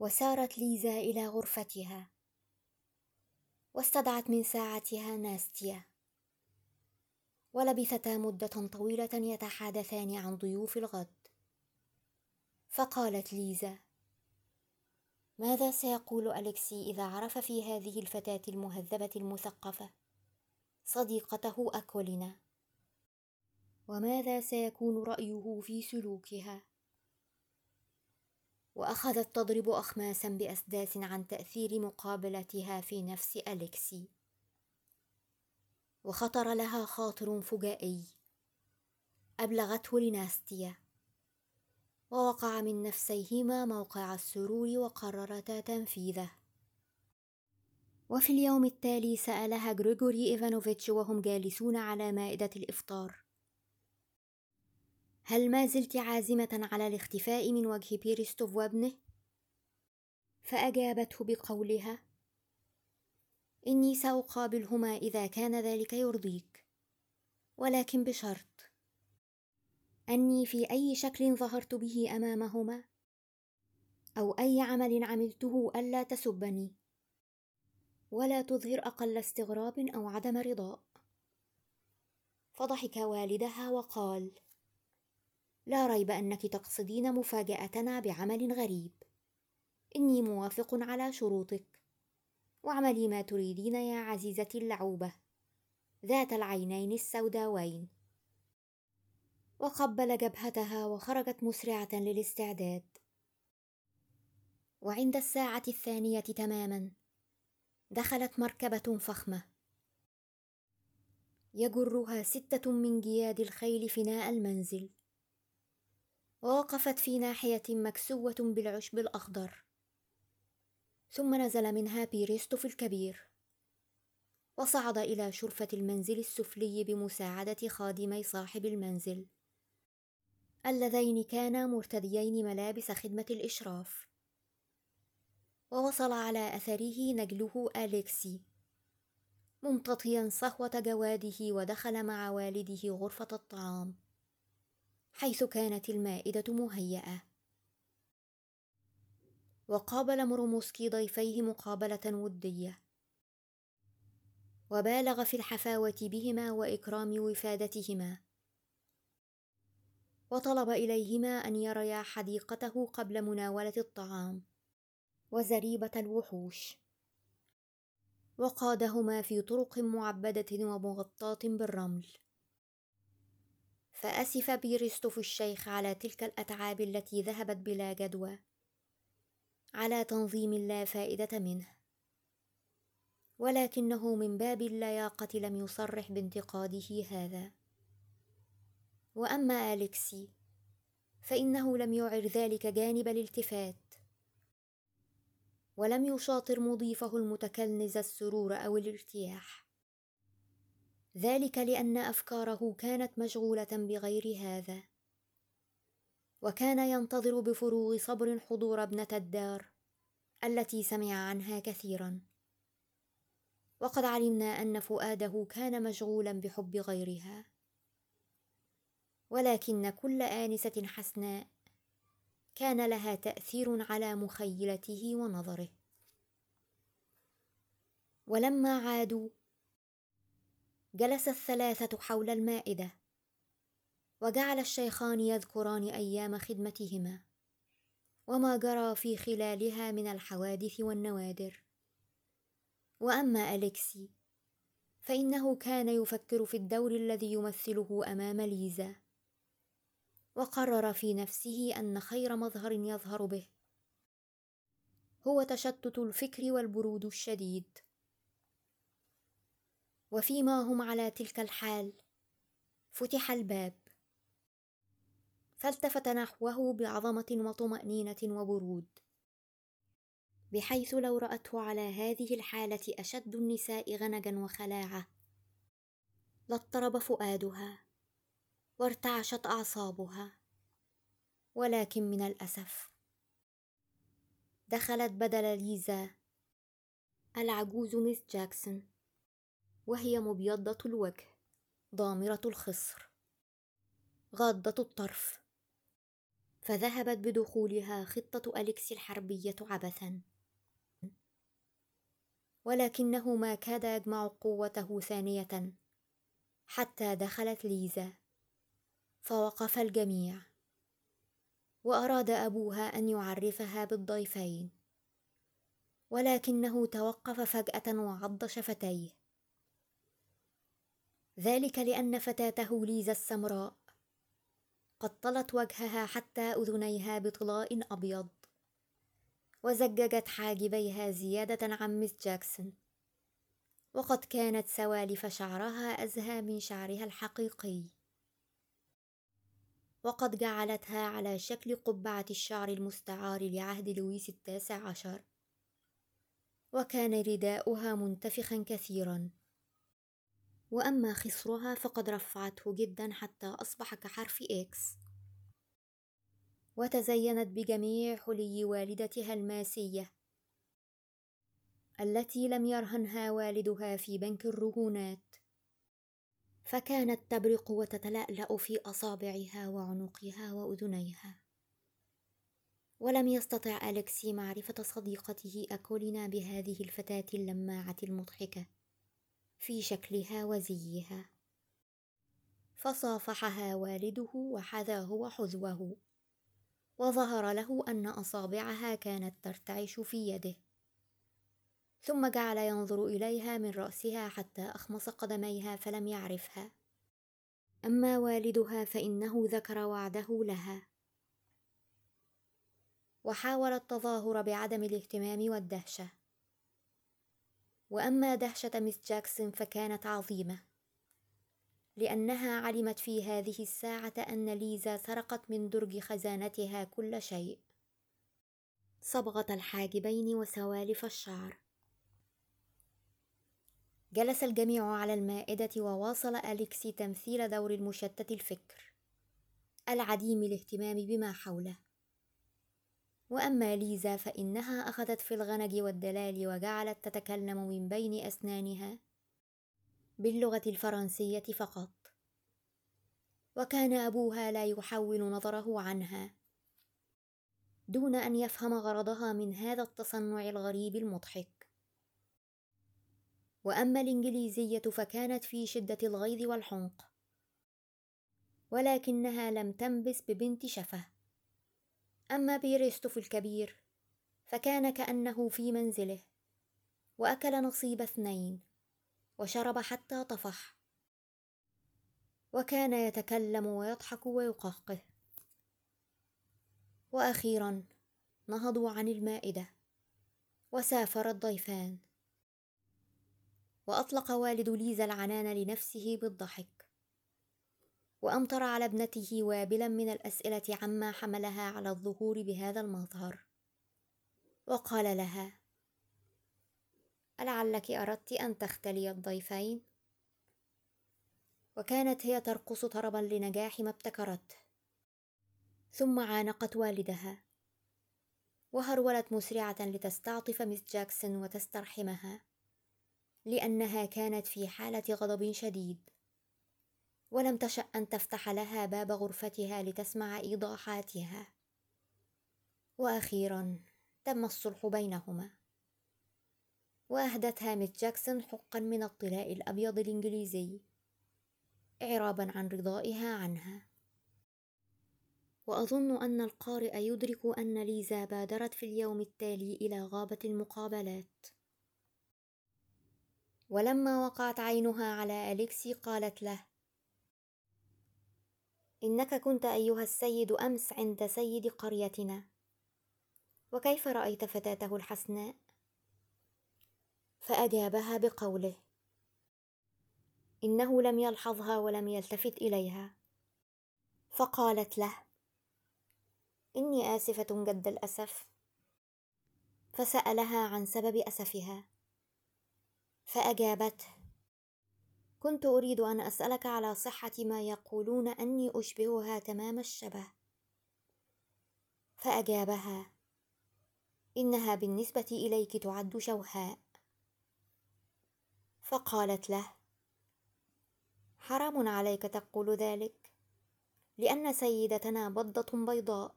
وسارت ليزا إلى غرفتها واستدعت من ساعتها ناستيا. ولبثتا مدة طويلة يتحادثان عن ضيوف الغد. فقالت ليزا ماذا سيقول أليكسي إذا عرف في هذه الفتاة المهذبة المثقفة؟ صديقته أكولينا. وماذا سيكون رأيه في سلوكها؟ وأخذت تضرب أخماسا بأسداس عن تأثير مقابلتها في نفس أليكسي. وخطر لها خاطر فجائي. أبلغته لناستيا ووقع من نفسيهما موقع السرور وقررتا تنفيذه وفي اليوم التالي سألها غريغوري إيفانوفيتش وهم جالسون على مائدة الإفطار. هل ما زلت عازمة على الاختفاء من وجه بيرستوف وابنه؟ فأجابته بقولها إني سأقابلهما إذا كان ذلك يرضيك ولكن بشرط أني في أي شكل ظهرت به أمامهما أو أي عمل عملته ألا تسبني ولا تظهر أقل استغراب أو عدم رضاء فضحك والدها وقال لا ريب أنك تقصدين مفاجأتنا بعمل غريب. إني موافق على شروطك. واعملي ما تريدين يا عزيزتي اللعوبة. ذات العينين السوداوين. وقبل جبهتها وخرجت مسرعة للاستعداد. وعند الساعة الثانية تماما. دخلت مركبة فخمة. يجرها ستة من جياد الخيل فناء المنزل. ووقفت في ناحية مكسوة بالعشب الأخضر. ثم نزل منها بيريستوف الكبير. وصعد إلى شرفة المنزل السفلي بمساعدة خادمي صاحب المنزل. اللذين كانا مرتديين ملابس خدمة الإشراف. ووصل على أثره نجله أليكسي. ممتطيا صهوة جواده ودخل مع والده غرفة الطعام. حيث كانت المائدة مهيئة. وقابل مرموسكي ضيفيه مقابلة ودية. وبالغ في الحفاوة بهما وإكرام وفادتهما. وطلب إليهما أن يريا حديقته قبل مناولة الطعام. وزريبة الوحوش. وقادهما في طرق معبدة ومغطاة بالرمل. فأسف بيرستوف الشيخ على تلك الأتعاب التي ذهبت بلا جدوى. على تنظيم لا فائدة منه. ولكنه من باب اللياقة لم يصرح بانتقاده هذا. وأما أليكسي فإنه لم يعر ذلك جانب الالتفات. ولم يشاطر مضيفه المتكنز السرور أو الارتياح. ذلك لأن أفكاره كانت مشغولة بغير هذا. وكان ينتظر بفروغ صبر حضور ابنة الدار التي سمع عنها كثيرا. وقد علمنا أن فؤاده كان مشغولا بحب غيرها. ولكن كل آنسة حسناء كان لها تأثير على مخيلته ونظره. ولما عادوا جلس الثلاثة حول المائدة وجعل الشيخان يذكران أيام خدمتهما وما جرى في خلالها من الحوادث والنوادر. وأما أليكسي فإنه كان يفكر في الدور الذي يمثله أمام ليزا وقرر في نفسه أن خير مظهر يظهر به هو تشتت الفكر والبرود الشديد. وفيما هم على تلك الحال. فتح الباب. فالتفت نحوه بعظمة وطمأنينة وبرود. بحيث لو رأته على هذه الحالة أشد النساء غنجا وخلاعة. لاضطرب فؤادها. وارتعشت أعصابها. ولكن من الأسف. دخلت بدل ليزا. العجوز ميس جاكسون. وهي مبيضة الوجه. ضامرة الخصر. غاضة الطرف. فذهبت بدخولها خطة أليكس الحربية عبثا. ولكنه ما كاد يجمع قوته ثانية. حتى دخلت ليزا. فوقف الجميع. وأراد أبوها أن يعرفها بالضيفين. ولكنه توقف فجأة وعض شفتيه. ذلك لأن فتاته ليزا السمراء قد طلت وجهها حتى أذنيها بطلاء أبيض وزججت حاجبيها زيادة عن مس جاكسون. وقد كانت سوالف شعرها أزهى من شعرها الحقيقي. وقد جعلتها على شكل قبعة الشعر المستعار لعهد لويس التاسع عشر. وكان رداؤها منتفخا كثيرا. وأما خصرها فقد رفعته جدا حتى أصبح كحرف إكس. وتزينت بجميع حلي والدتها الماسية التي لم يرهنها والدها في بنك الرهونات. فكانت تبرق وتتلألأ في أصابعها وعنقها وأذنيها. ولم يستطع أليكسي معرفة صديقته أكولينا بهذه الفتاة اللماعة المضحكة. في شكلها وزيها. فصافحها والده وحذاه وحذوه. وظهر له أن أصابعها كانت ترتعش في يده. ثم جعل ينظر إليها من رأسها حتى أخمص قدميها فلم يعرفها. أما والدها فإنه ذكر وعده لها. وحاول التظاهر بعدم الاهتمام والدهشة. وأما دهشة مس جاكسون فكانت عظيمة. لأنها علمت في هذه الساعة أن ليزا سرقت من درج خزانتها كل شيء. صبغة الحاجبين وسوالف الشعر. جلس الجميع على المائدة وواصل أليكسي تمثيل دور المشتت الفكر. العديم الاهتمام بما حوله. وأما ليزا فإنها أخذت في الغنج والدلال وجعلت تتكلم من بين أسنانها باللغة الفرنسية فقط. وكان أبوها لا يحول نظره عنها دون أن يفهم غرضها من هذا التصنع الغريب المضحك. وأما الإنجليزية فكانت في شدة الغيظ والحنق ولكنها لم تنبس ببنت شفه. أما بيريستوف الكبير فكان كأنه في منزله وأكل نصيب اثنين وشرب حتى طفح. وكان يتكلم ويضحك ويقهقه. وأخيرا نهضوا عن المائدة وسافر الضيفان. وأطلق والد ليزا العنان لنفسه بالضحك. وأمطر على ابنته وابلا من الأسئلة عما حملها على الظهور بهذا المظهر. وقال لها ألعلك أردت أن تختلي الضيفين؟ وكانت هي ترقص طربا لنجاح ما ابتكرته ثم عانقت والدها. وهرولت مسرعة لتستعطف مس جاكسون وتسترحمها لأنها كانت في حالة غضب شديد. ولم تشأ أن تفتح لها باب غرفتها لتسمع إيضاحاتها. وأخيرا تم الصلح بينهما. وأهدت هامت جاكسون حقا من الطلاء الأبيض الإنجليزي إعرابا عن رضائها عنها. وأظن أن القارئ يدرك أن ليزا بادرت في اليوم التالي إلى غابة المقابلات. ولما وقعت عينها على أليكسي قالت له إنك كنت أيها السيد أمس عند سيد قريتنا. وكيف رأيت فتاته الحسناء؟ فأجابها بقوله إنه لم يلحظها ولم يلتفت إليها. فقالت له إني آسفة جد الأسف. فسألها عن سبب أسفها. فأجابته كنت أريد أن أسألك على صحة ما يقولون أني أشبهها تمام الشبه. فأجابها إنها بالنسبة إليك تعد شوهاء. فقالت له حرام عليك تقول ذلك لأن سيدتنا بضة بيضاء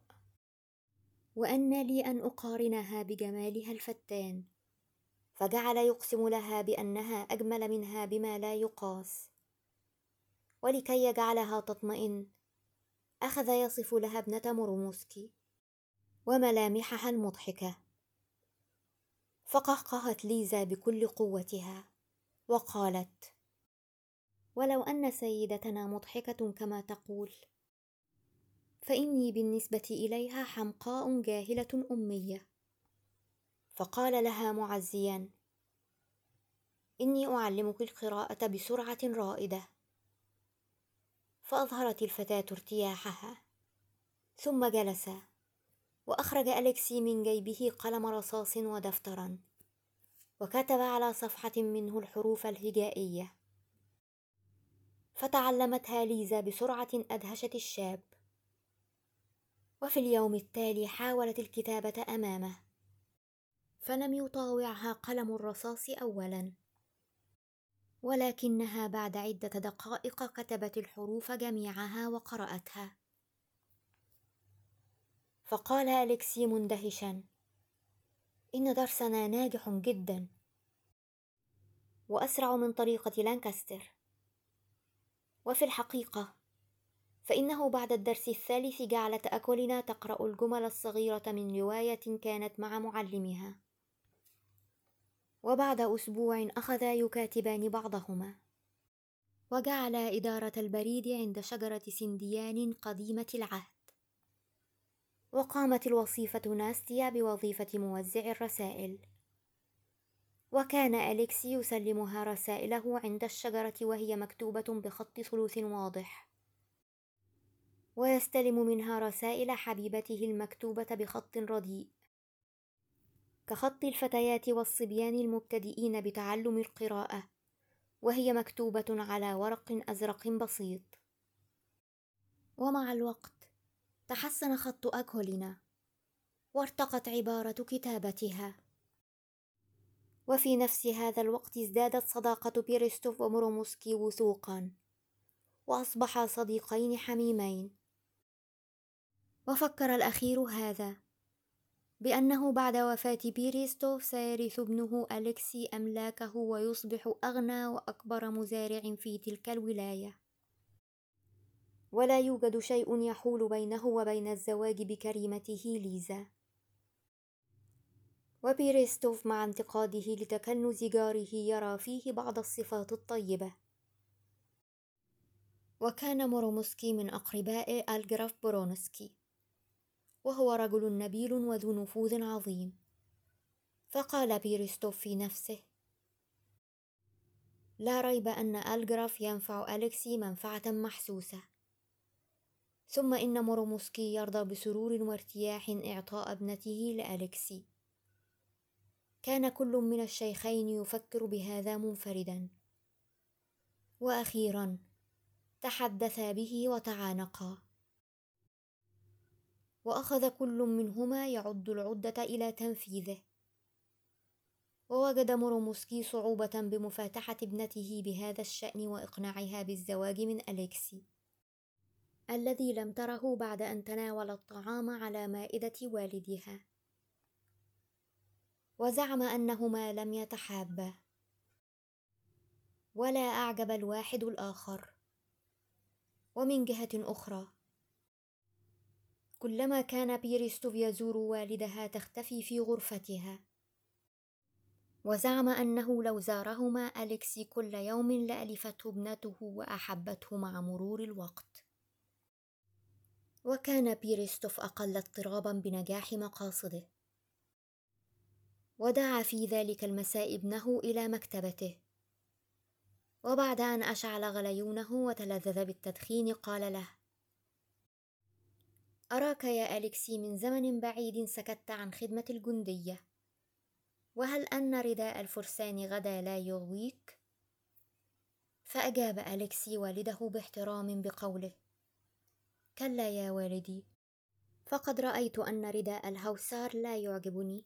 وأن لي أن أقارنها بجمالها الفتان. فجعل يقسم لها بأنها أجمل منها بما لا يقاس. ولكي يجعلها تطمئن أخذ يصف لها ابنة مرموسكي وملامحها المضحكة. فقهقهت ليزا بكل قوتها وقالت ولو أن سيدتنا مضحكة كما تقول فإني بالنسبة إليها حمقاء جاهلة أمية. فقال لها معزيا إني أعلمك القراءة بسرعة رائدة. فأظهرت الفتاة ارتياحها ثم جلس وأخرج أليكسي من جيبه قلم رصاص ودفترا وكتب على صفحة منه الحروف الهجائية. فتعلمتها ليزا بسرعة أدهشت الشاب. وفي اليوم التالي حاولت الكتابة أمامه. فلم يطاوعها قلم الرصاص أولا. ولكنها بعد عدة دقائق كتبت الحروف جميعها وقرأتها. فقال أليكسي مندهشا إن درسنا ناجح جدا. وأسرع من طريقة لانكستر وفي الحقيقة فإنه بعد الدرس الثالث جعلت أكولينا تقرأ الجمل الصغيرة من رواية كانت مع معلمها. وبعد أسبوع أخذا يكاتبان بعضهما. وجعلا إدارة البريد عند شجرة سنديان قديمة العهد. وقامت الوصيفة ناستيا بوظيفة موزع الرسائل. وكان أليكسي يسلمها رسائله عند الشجرة وهي مكتوبة بخط ثلوث واضح. ويستلم منها رسائل حبيبته المكتوبة بخط رديء. كخط الفتيات والصبيان المبتدئين بتعلم القراءة وهي مكتوبة على ورق أزرق بسيط. ومع الوقت تحسن خط أكولينا وارتقت عبارة كتابتها. وفي نفس هذا الوقت ازدادت صداقة بيرستوف وموروموسكي وثوقا وأصبحا صديقين حميمين. وفكر الأخير هذا بأنه بعد وفاة بيريستوف سيرث ابنه أليكسي أملاكه ويصبح أغنى وأكبر مزارع في تلك الولاية. ولا يوجد شيء يحول بينه وبين الزواج بكريمته ليزا. وبيريستوف مع انتقاده لتكلنز جاره يرى فيه بعض الصفات الطيبة. وكان موروموسكي من أقرباء الجراف برونسكي وهو رجل نبيل وذو نفوذ عظيم. فقال بيرستوف في نفسه لا ريب أن ألجراف ينفع أليكسي منفعة محسوسة. ثم إن موروموسكي يرضى بسرور وارتياح إعطاء ابنته لأليكسي. كان كل من الشيخين يفكر بهذا منفردا. وأخيرا تحدثا به وتعانقا. وأخذ كل منهما يعد العدة إلى تنفيذه. ووجد موروموسكي صعوبة بمفاتحة ابنته بهذا الشأن وإقناعها بالزواج من أليكسي الذي لم تره بعد أن تناول الطعام على مائدة والدها. وزعم أنهما لم يتحابا. ولا أعجب الواحد الآخر. ومن جهة أخرى كلما كان بيريستوف يزور والدها تختفي في غرفتها. وزعم أنه لو زارهما أليكسي كل يوم لألفته ابنته وأحبته مع مرور الوقت. وكان بيريستوف أقل اضطرابا بنجاح مقاصده. ودعا في ذلك المساء ابنه إلى مكتبته. وبعد أن أشعل غليونه وتلذذ بالتدخين قال له أراك يا أليكسي من زمن بعيد سكت عن خدمة الجندية. وهل أن رداء الفرسان غدا لا يغويك؟ فأجاب أليكسي والده باحترام بقوله. كلا يا والدي فقد رأيت أن رداء الهوسار لا يعجبني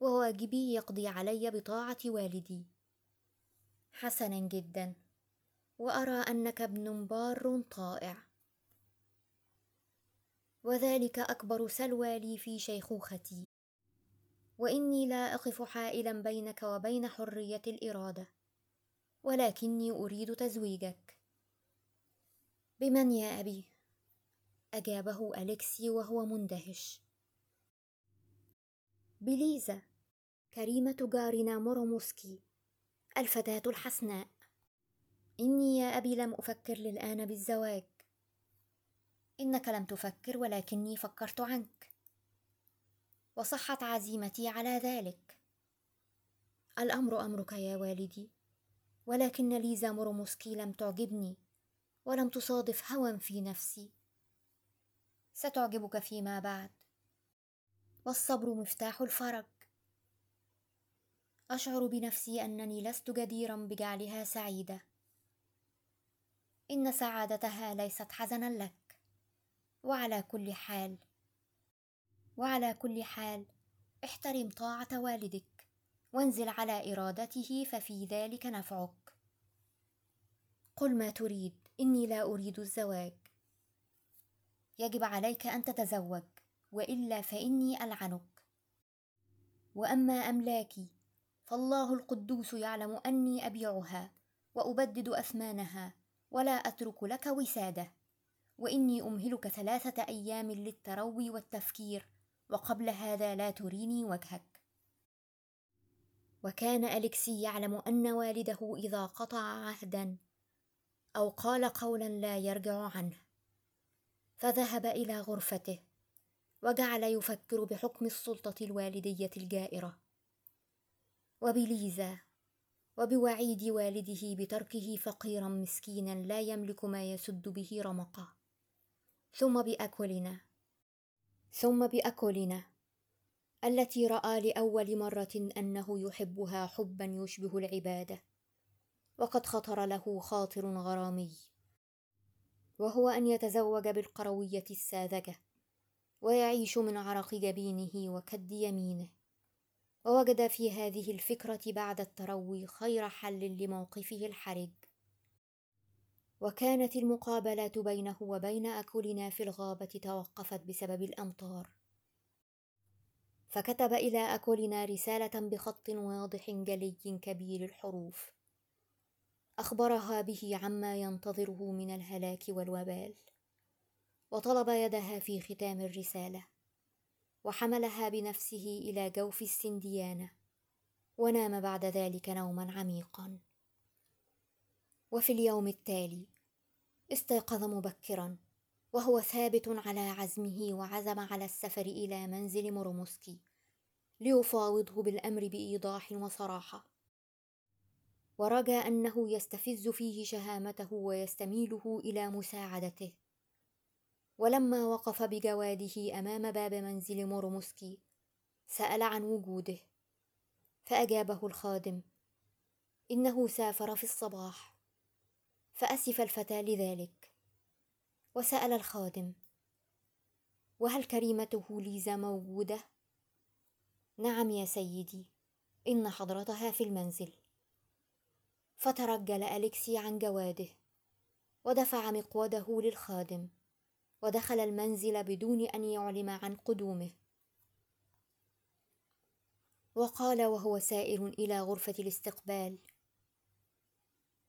وواجبي يقضي علي بطاعة والدي. حسنا جدا وأرى أنك ابن بار طائع. وذلك أكبر سلوى لي في شيخوختي. وإني لا أقف حائلا بينك وبين حرية الإرادة ولكني أريد تزويجك. بمن يا أبي؟ أجابه أليكسي وهو مندهش. بليزا كريمة جارنا مورموسكي الفتاة الحسناء. إني يا أبي لم أفكر للآن بالزواج. إنك لم تفكر ولكني فكرت عنك. وصحت عزيمتي على ذلك. الأمر أمرك يا والدي ولكن ليزا مورموسكي لم تعجبني ولم تصادف هوى في نفسي. ستعجبك فيما بعد. والصبر مفتاح الفرج. أشعر بنفسي أنني لست جديرا بجعلها سعيدة. إن سعادتها ليست حزنا لك. وعلى كل حال وعلى كل حال احترم طاعة والدك وانزل على إرادته ففي ذلك نفعك. قل ما تريد إني لا أريد الزواج. يجب عليك أن تتزوج وإلا فإني ألعنك. وأما أملاكي فالله القدوس يعلم أني أبيعها وأبدد أثمانها ولا أترك لك وسادة. وإني أمهلك ثلاثة أيام للتروي والتفكير وقبل هذا لا تريني وجهك. وكان أليكسي يعلم أن والده إذا قطع عهدا أو قال قولا لا يرجع عنه. فذهب إلى غرفته وجعل يفكر بحكم السلطة الوالدية الجائرة. وبليزا وبوعيد والده بتركه فقيرا مسكينا لا يملك ما يسد به رمقه. ثم بأكلنا. ثم بأكلنا. التي رأى لأول مرة أنه يحبها حبا يشبه العبادة. وقد خطر له خاطر غرامي. وهو أن يتزوج بالقروية الساذجة. ويعيش من عرق جبينه وكد يمينه. ووجد في هذه الفكرة بعد التروي خير حل لموقفه الحرج. وكانت المقابلات بينه وبين أكلنا في الغابة توقفت بسبب الأمطار. فكتب إلى أكلنا رسالة بخط واضح جلي كبير الحروف. أخبرها به عما ينتظره من الهلاك والوبال. وطلب يدها في ختام الرسالة. وحملها بنفسه إلى جوف السنديانة. ونام بعد ذلك نوما عميقا. وفي اليوم التالي. استيقظ مبكرا وهو ثابت على عزمه وعزم على السفر إلى منزل مرمسكي ليفاوضه بالأمر بإيضاح وصراحة. ورجى أنه يستفز فيه شهامته ويستميله إلى مساعدته. ولما وقف بجواده أمام باب منزل مرمسكي سأل عن وجوده. فأجابه الخادم إنه سافر في الصباح. فأسف الفتى لذلك. وسأل الخادم وهل كريمته ليزا موجودة؟ نعم يا سيدي إن حضرتها في المنزل. فترجل أليكسي عن جواده ودفع مقوده للخادم ودخل المنزل بدون أن يعلم عن قدومه. وقال وهو سائر إلى غرفة الاستقبال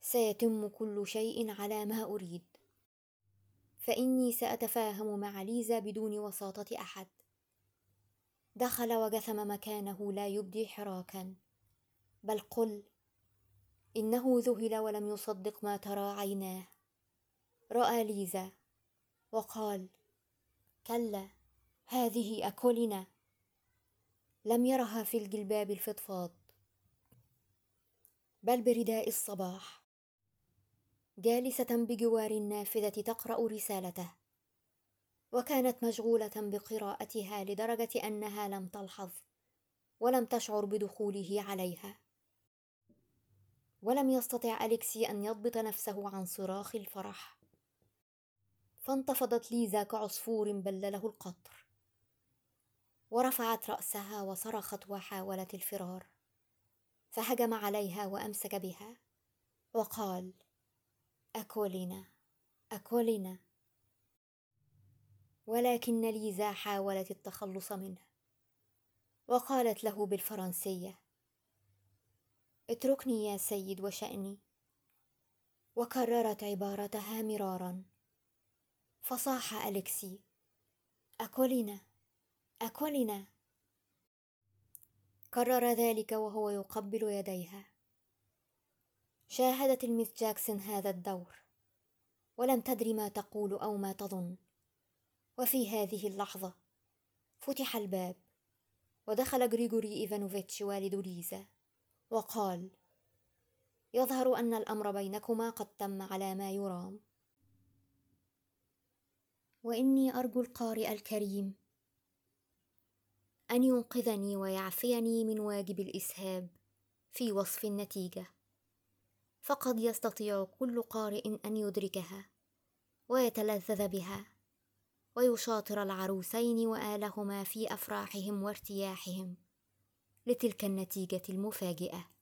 سيتم كل شيء على ما أريد. فإني سأتفاهم مع ليزا بدون وساطة أحد. دخل وجثم مكانه لا يبدي حراكا. بل قل إنه ذهل ولم يصدق ما ترى عيناه. رأى ليزا وقال كلا هذه اكولنا لم يرها في الجلباب الفضفاض. بل برداء الصباح. جالسة بجوار النافذة تقرأ رسالته. وكانت مشغولة بقراءتها لدرجة أنها لم تلحظ ولم تشعر بدخوله عليها. ولم يستطع أليكسي أن يضبط نفسه عن صراخ الفرح. فانتفضت ليزا كعصفور بلله القطر. ورفعت رأسها وصرخت وحاولت الفرار. فهجم عليها وأمسك بها. وقال أكولينا. أكولينا. ولكن ليزا حاولت التخلص منه. وقالت له بالفرنسية. اتركني يا سيد وشأني. وكررت عبارتها مرارا. فصاح أليكسي. اكلنا اكلنا كرر ذلك وهو يقبل يديها. شاهدت الميس جاكسون هذا الدور. ولم تدر ما تقول أو ما تظن. وفي هذه اللحظة فتح الباب ودخل غريغوري إيفانوفيتش والد ليزا وقال يظهر أن الأمر بينكما قد تم على ما يرام. وإني أرجو القارئ الكريم أن ينقذني ويعفيني من واجب الإسهاب في وصف النتيجة. فقد يستطيع كل قارئ أن يدركها ويتلذذ بها ويشاطر العروسين وآلهما في أفراحهم وارتياحهم لتلك النتيجة المفاجئة.